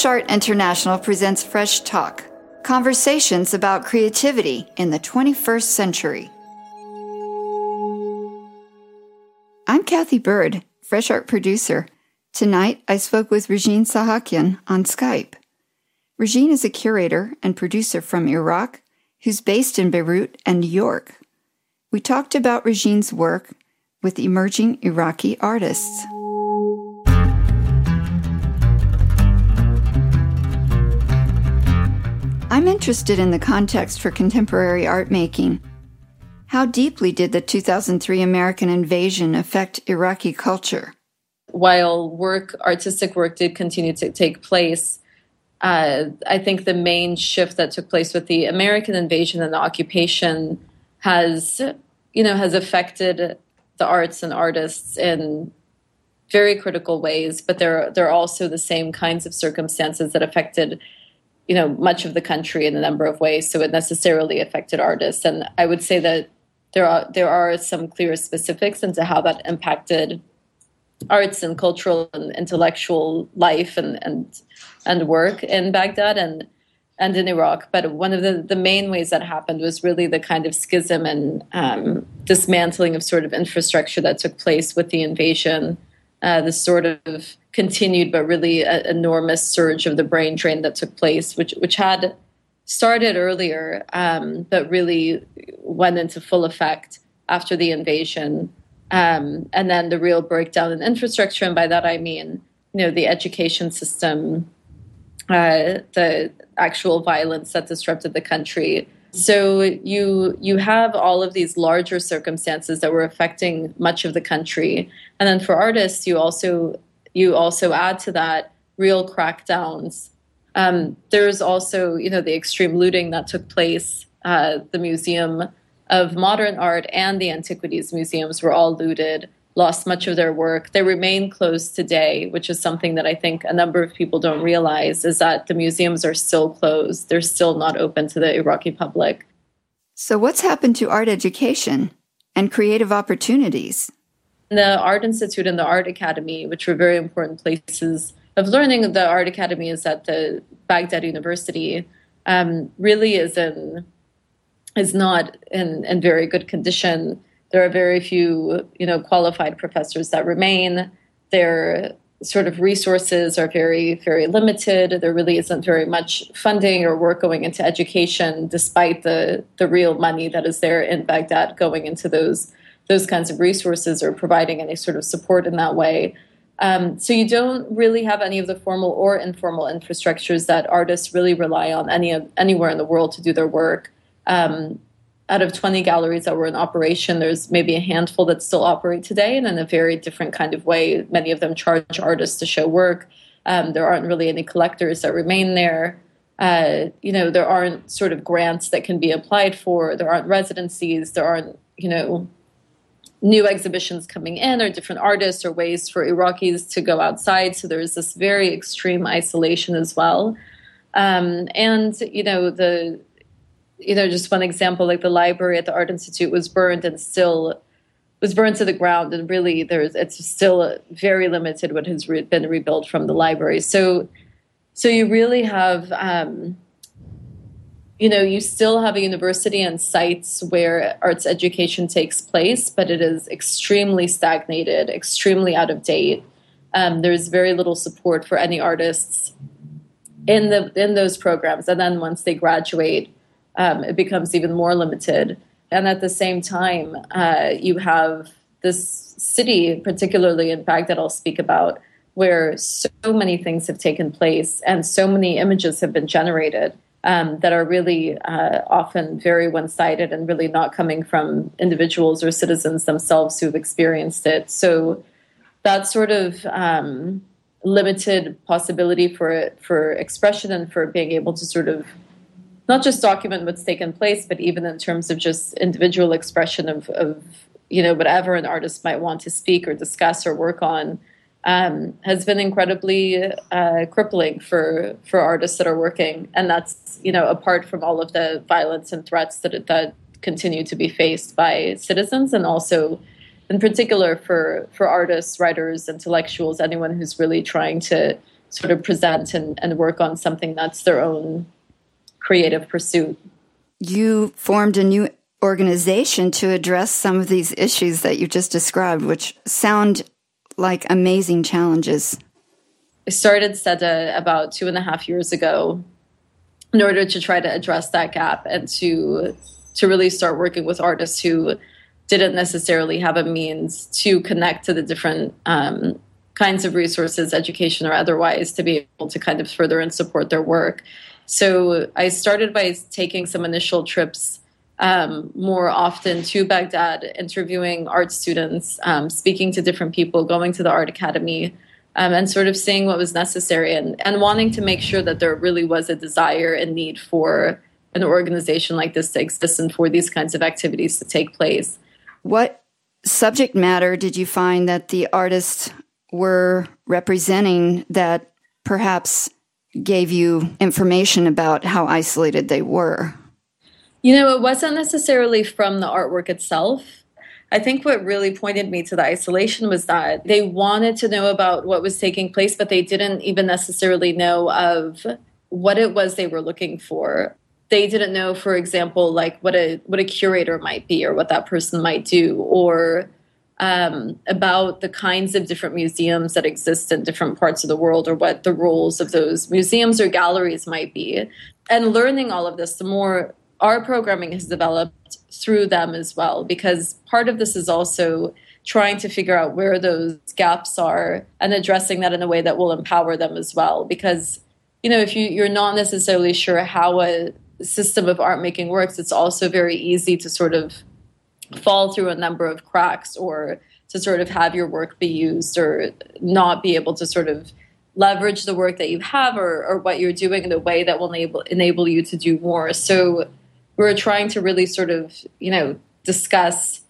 Fresh Art International presents Fresh Talk conversations about creativity in the 21st century. I'm Cathy Byrd, Fresh Art producer. Tonight, I spoke with Rijin Sahakian on Skype. Rijin is a curator and producer from Iraq who's based in Beirut and New York. We talked about Rijin's work with emerging Iraqi artists. I'm interested in the context for contemporary art making. How deeply did the 2003 American invasion affect Iraqi culture? While work, artistic work, did continue to take place, uh, I think the main shift that took place with the American invasion and the occupation has, you know, has affected the arts and artists in very critical ways. But there, there are also the same kinds of circumstances that affected, you know, much of the country in a number of ways. So it necessarily affected artists, and I would say that there are there are some clear specifics into how that impacted arts and cultural and intellectual life and and and work in Baghdad and and in Iraq. But one of the, the main ways that happened was really the kind of schism and um, dismantling of sort of infrastructure that took place with the invasion. Uh, the sort of continued but really a, enormous surge of the brain drain that took place, which which had started earlier, um, but really went into full effect after the invasion. Um, and then the real breakdown in infrastructure, and by that I mean, you know, the education system, uh, the actual violence that disrupted the country. So you you have all of these larger circumstances that were affecting much of the country, and then for artists, you also you also add to that real crackdowns. Um, there's also you know the extreme looting that took place. Uh, the museum of modern art and the antiquities museums were all looted, lost much of their work. They remain closed today, which is something that I think a number of people don't realize is that the museums are still closed. They're still not open to the Iraqi public. So, what's happened to art education and creative opportunities? The Art Institute and the Art Academy, which were very important places of learning, the Art Academy is at the Baghdad University, um, really is in is not in, in very good condition. There are very few, you know, qualified professors that remain. Their sort of resources are very, very limited. There really isn't very much funding or work going into education, despite the the real money that is there in Baghdad going into those those kinds of resources or providing any sort of support in that way. Um, so you don't really have any of the formal or informal infrastructures that artists really rely on any anywhere in the world to do their work. Um, out of 20 galleries that were in operation, there's maybe a handful that still operate today and in a very different kind of way. Many of them charge artists to show work. Um, there aren't really any collectors that remain there. Uh, you know, there aren't sort of grants that can be applied for. There aren't residencies. There aren't, you know, new exhibitions coming in or different artists or ways for Iraqis to go outside. So there's this very extreme isolation as well. Um, and, you know, the you know, just one example, like the library at the Art Institute was burned and still was burned to the ground, and really, there's it's still very limited what has re- been rebuilt from the library. So, so you really have, um, you know, you still have a university and sites where arts education takes place, but it is extremely stagnated, extremely out of date. Um, there's very little support for any artists in the in those programs, and then once they graduate um, it becomes even more limited. And at the same time, uh, you have this city, particularly in Baghdad, I'll speak about, where so many things have taken place and so many images have been generated um, that are really uh, often very one sided and really not coming from individuals or citizens themselves who've experienced it. So that sort of um, limited possibility for for expression and for being able to sort of not just document what's taken place, but even in terms of just individual expression of, of you know whatever an artist might want to speak or discuss or work on um, has been incredibly uh, crippling for for artists that are working, and that's you know apart from all of the violence and threats that that continue to be faced by citizens, and also in particular for for artists, writers, intellectuals, anyone who's really trying to sort of present and, and work on something that's their own creative pursuit. You formed a new organization to address some of these issues that you just described, which sound like amazing challenges. I started Sada about two and a half years ago in order to try to address that gap and to to really start working with artists who didn't necessarily have a means to connect to the different um, kinds of resources, education or otherwise, to be able to kind of further and support their work. So I started by taking some initial trips um, more often to Baghdad, interviewing art students, um, speaking to different people, going to the art academy, um, and sort of seeing what was necessary and, and wanting to make sure that there really was a desire and need for an organization like this to exist and for these kinds of activities to take place. What subject matter did you find that the artists were representing that perhaps gave you information about how isolated they were? You know, it wasn't necessarily from the artwork itself. I think what really pointed me to the isolation was that they wanted to know about what was taking place, but they didn't even necessarily know of what it was they were looking for. They didn't know, for example, like what a what a curator might be or what that person might do, or um, about the kinds of different museums that exist in different parts of the world, or what the roles of those museums or galleries might be. And learning all of this, the more our programming has developed through them as well, because part of this is also trying to figure out where those gaps are and addressing that in a way that will empower them as well. Because, you know, if you, you're not necessarily sure how a system of art making works, it's also very easy to sort of fall through a number of cracks or to sort of have your work be used or not be able to sort of leverage the work that you have or, or what you're doing in a way that will enable enable you to do more. So we're trying to really sort of, you know, discuss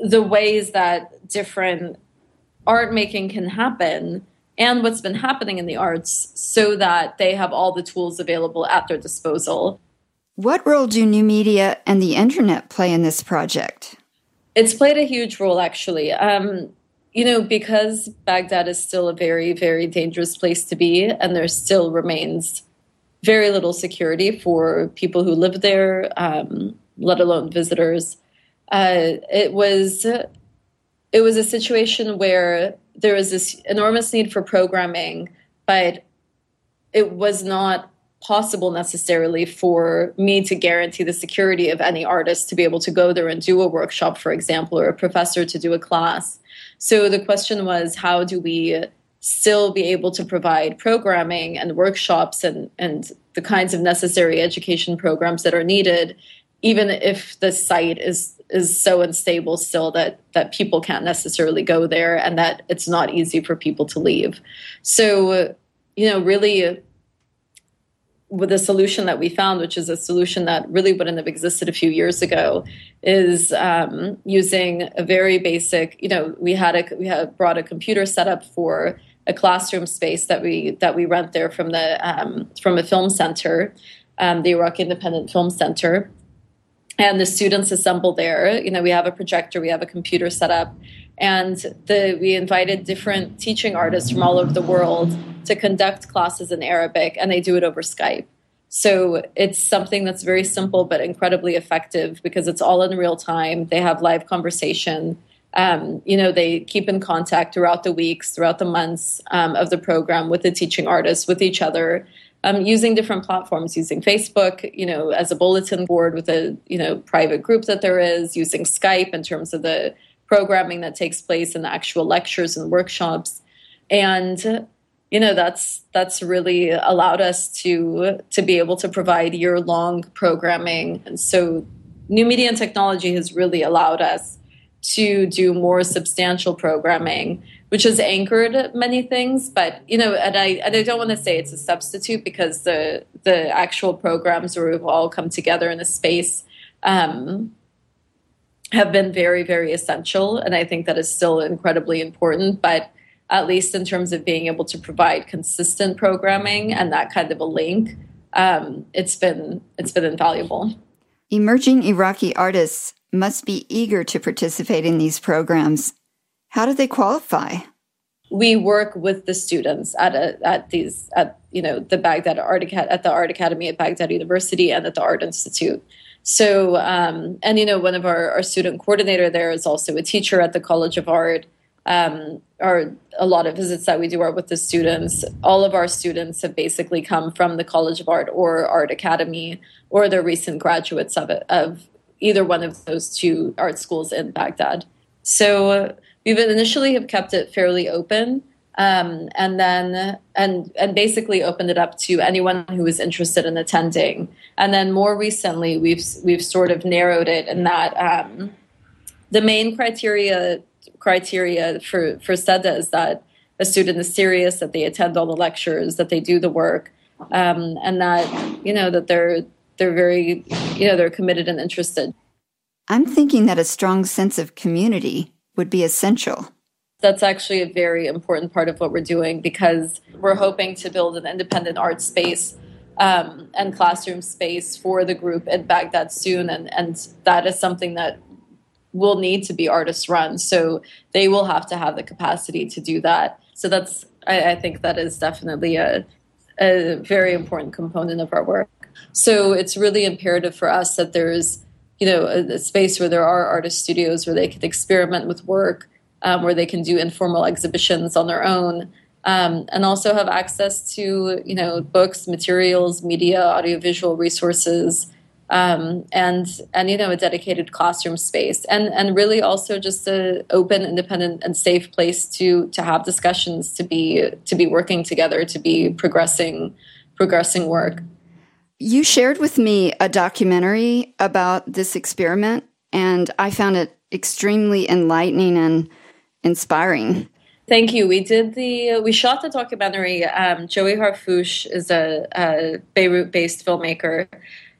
the ways that different art making can happen and what's been happening in the arts so that they have all the tools available at their disposal. What role do new media and the internet play in this project? It's played a huge role, actually. Um, you know, because Baghdad is still a very, very dangerous place to be, and there still remains very little security for people who live there, um, let alone visitors. Uh, it was it was a situation where there was this enormous need for programming, but it was not possible necessarily for me to guarantee the security of any artist to be able to go there and do a workshop, for example, or a professor to do a class. So the question was, how do we still be able to provide programming and workshops and, and the kinds of necessary education programs that are needed, even if the site is is so unstable still that that people can't necessarily go there and that it's not easy for people to leave. So, you know, really with the solution that we found, which is a solution that really wouldn't have existed a few years ago, is um, using a very basic. You know, we had a we had brought a computer setup for a classroom space that we that we rent there from the um, from a film center, um, the Iraq Independent Film Center, and the students assemble there. You know, we have a projector, we have a computer set up, and the we invited different teaching artists from all over the world to conduct classes in Arabic, and they do it over Skype. So it's something that's very simple but incredibly effective because it's all in real time. They have live conversation um, you know, they keep in contact throughout the weeks, throughout the months um, of the program with the teaching artists, with each other, um, using different platforms, using Facebook, you know, as a bulletin board with a, you know, private group that there is, using Skype in terms of the programming that takes place and the actual lectures and workshops. And you know that's that's really allowed us to to be able to provide year long programming and so new media and technology has really allowed us to do more substantial programming, which has anchored many things. But you know, and I and I don't want to say it's a substitute because the the actual programs where we've all come together in a space um, have been very very essential, and I think that is still incredibly important. But at least in terms of being able to provide consistent programming and that kind of a link, um, it's been it's been invaluable. Emerging Iraqi artists must be eager to participate in these programs. How do they qualify? we work with the students at a, at these at you know the Baghdad Art at the Art Academy at Baghdad University and at the Art Institute. So um, and you know one of our, our student coordinator there is also a teacher at the College of Art. Um, a lot of visits that we do are with the students. All of our students have basically come from the College of Art or Art Academy, or they're recent graduates of it, of either one of those two art schools in Baghdad. So we've initially have kept it fairly open. Um, and then and and basically opened it up to anyone who was interested in attending. And then more recently, we've we've sort of narrowed it in that um, the main criteria criteria for for Sada is that a student is serious, that they attend all the lectures, that they do the work, um, and that you know that they're they're very you know they're committed and interested. I'm thinking that a strong sense of community would be essential. That's actually a very important part of what we're doing because we're hoping to build an independent art space um, and classroom space for the group in Baghdad soon. And, and that is something that will need to be artist run. So they will have to have the capacity to do that. So that's, I, I think that is definitely a, a very important component of our work. So it's really imperative for us that there's you know a, a, space where there are artist studios where they can experiment with work um, where they can do informal exhibitions on their own um, and also have access to you know books materials media audiovisual resources um, and and you know a dedicated classroom space. And and really also just a open independent and safe place to to have discussions to be to be working together to be progressing progressing work you shared with me a documentary about this experiment, and I found it extremely enlightening and inspiring. Thank you. We did the we shot the documentary. Um, Joey Harfouche is a, a Beirut-based filmmaker,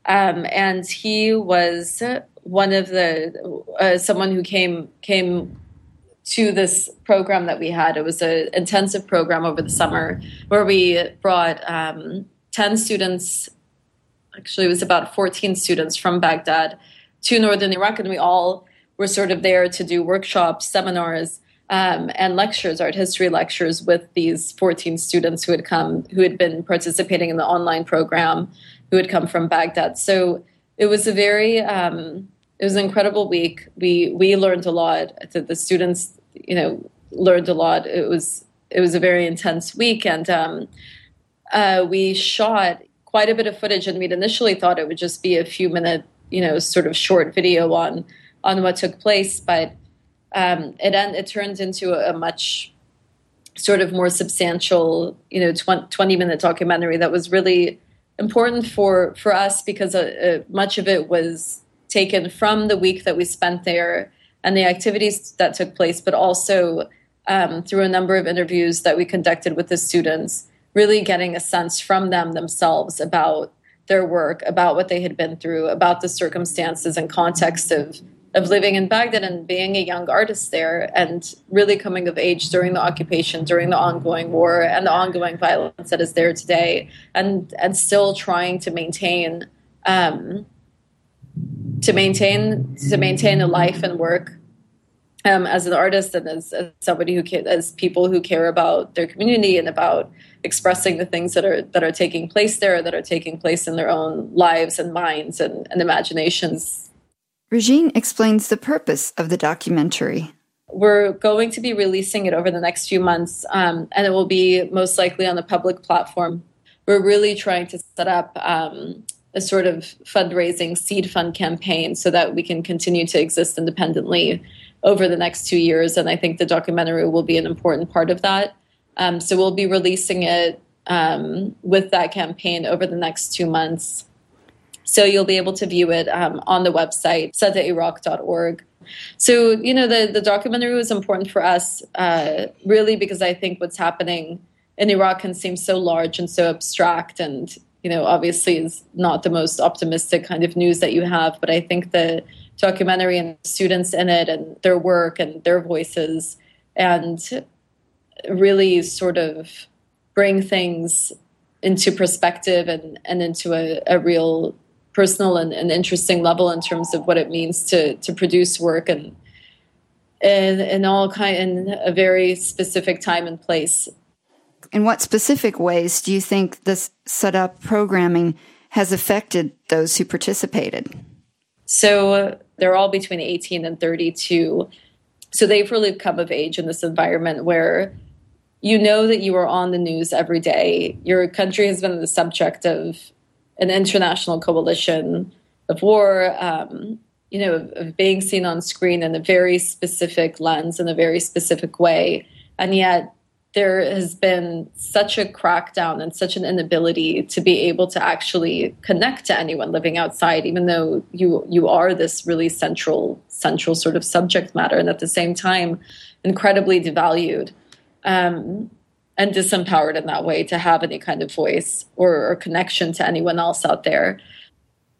um, and he was one of the uh, someone who came came to this program that we had. It was an intensive program over the summer where we brought um, ten students actually it was about 14 students from Baghdad to northern Iraq, and we all were sort of there to do workshops, seminars, um, and lectures, art history lectures, with these 14 students who had come, who had been participating in the online program, who had come from Baghdad. So it was a very, um, it was an incredible week. We we learned a lot. The, students, you know, learned a lot. It was it was a very intense week, and um, uh, we shot quite a bit of footage, and we'd initially thought it would just be a few minute, you know, sort of short video on on what took place, but um, it it turned into a, a, much sort of more substantial, you know, 20, 20 minute documentary that was really important for for us because uh, uh, much of it was taken from the week that we spent there and the activities that took place, but also um, through a number of interviews that we conducted with the students really getting a sense from them themselves about their work, about what they had been through, about the circumstances and context of of living in Baghdad and being a young artist there and really coming of age during the occupation, during the ongoing war and the ongoing violence that is there today, and and still trying to maintain um, to maintain to maintain a life and work um, as an artist and as, as somebody who as people who care about their community and about expressing the things that are that are taking place there that are taking place in their own lives and minds and, and imaginations. Rijin explains the purpose of the documentary. We're going to be releasing it over the next few months um, and it will be most likely on a public platform. We're really trying to set up um, a sort of fundraising seed fund campaign so that we can continue to exist independently over the next two years. And I think the documentary will be an important part of that. Um, so we'll be releasing it um, with that campaign over the next two months. So you'll be able to view it um, on the website, sadairaq.org. So, you know, the, the documentary was important for us, uh, really, because I think what's happening in Iraq can seem so large and so abstract and, you know, obviously is not the most optimistic kind of news that you have. But I think the documentary and students in it and their work and their voices and really sort of bring things into perspective and, and into a, a real personal and, and, interesting level in terms of what it means to to produce work and in, in all kind in a very specific time and place. In what specific ways do you think this set up programming has affected those who participated? So they're all between 18 and 32. So they've really come of age in this environment where you know that you are on the news every day. Your country has been the subject of an international coalition of war, um, you know, of, of being seen on screen in a very specific lens, in a very specific way. And yet there has been such a crackdown and such an inability to be able to actually connect to anyone living outside even though you you are this really central central sort of subject matter and at the same time incredibly devalued um, and disempowered in that way to have any kind of voice or, or connection to anyone else out there.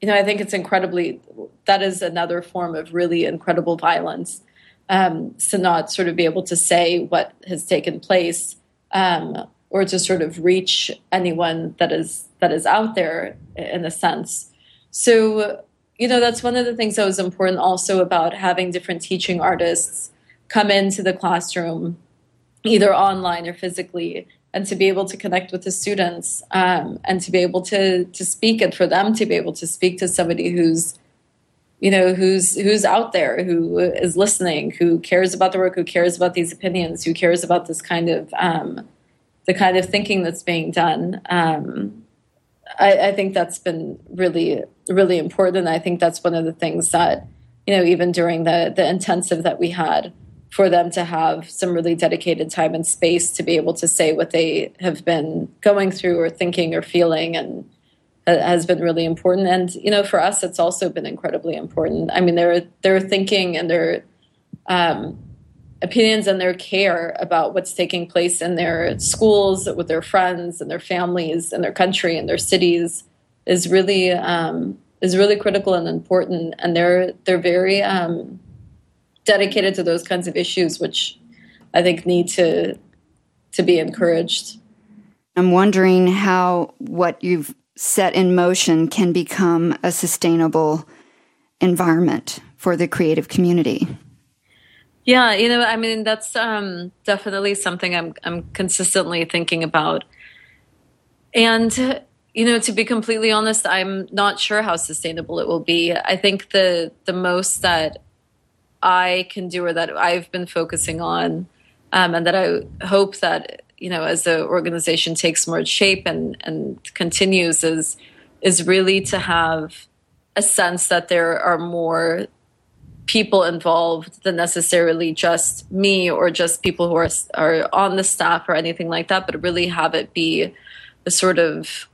You know i think it's incredibly that is another form of really incredible violence um, not sort of be able to say what has taken place um, or to sort of reach anyone that is that is out there in a sense. So you know that's one of the things that was important also about having different teaching artists come into the classroom either online or physically and to be able to connect with the students um, and to be able to to speak and for them to be able to speak to somebody who's you know who's who's out there who is listening who cares about the work who cares about these opinions who cares about this kind of um, the kind of thinking that's being done. Um, I, I, think that's been really really important i think that's one of the things that you know even during the the intensive that we had for them to have some really dedicated time and space to be able to say what they have been going through or thinking or feeling and has been really important. And you know, for us, it's also been incredibly important. I mean, their their thinking and their um, opinions and their care about what's taking place in their schools with their friends and their families and their country and their cities is really um, is really critical and important. And they're they're very um, dedicated to those kinds of issues, which I think need to to be encouraged. I'm wondering how what you've set in motion can become a sustainable environment for the creative community. Yeah, you know, I mean, that's um, definitely something I'm I'm consistently thinking about. And you know, to be completely honest, I'm not sure how sustainable it will be. I think the the most that I can do or that I've been focusing on, um, and that I hope that you know as the organization takes more shape and and continues is is really to have a sense that there are more people involved than necessarily just me or just people who are are on the staff or anything like that but really have it be a sort of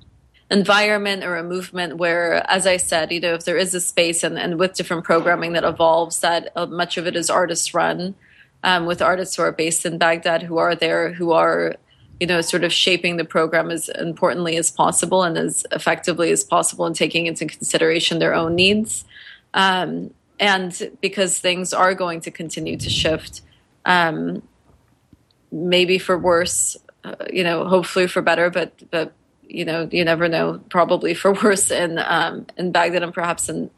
environment or a movement where as i said you know if there is a space and, and with different programming that evolves that uh, much of it is artist run um, with artists who are based in Baghdad who are there, who are, you know, sort of shaping the program as importantly as possible and as effectively as possible and taking into consideration their own needs. Um, and because things are going to continue to shift, um, maybe for worse, uh, you know, hopefully for better, but but you know, you never know. Probably for worse in um, in Baghdad and perhaps in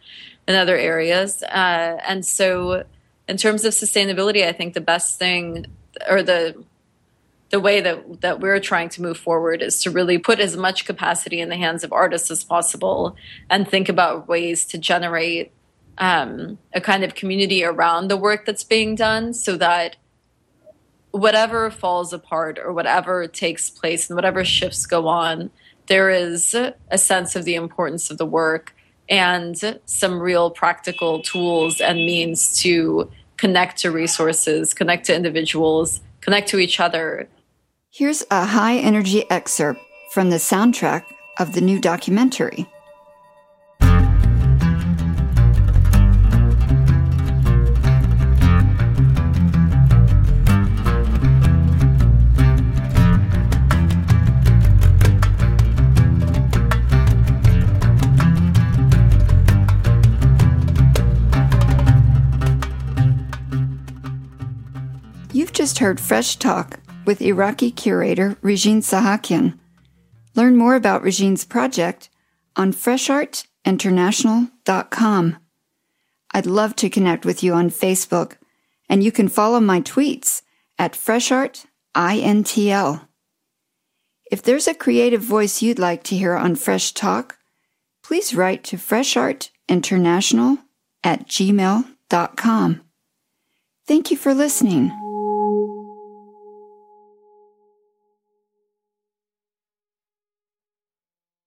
in other areas. Uh, and so in terms of sustainability, I think the best thing or the the way that that we're trying to move forward is to really put as much capacity in the hands of artists as possible and think about ways to generate um, a kind of community around the work that's being done so that whatever falls apart or whatever takes place and whatever shifts go on there is a sense of the importance of the work and some real practical tools and means to connect to resources, connect to individuals, connect to each other. Here's a high energy excerpt from the soundtrack of the new documentary. Just heard Fresh Talk with Iraqi curator Rijin Sahakian. Learn more about Rijin's project on freshartinternational.com. I'd love to connect with you on Facebook and you can follow my tweets at FreshArtINTL. If there's a creative voice you'd like to hear on Fresh Talk, please write to freshartinternational at gmail.com. Thank you for listening.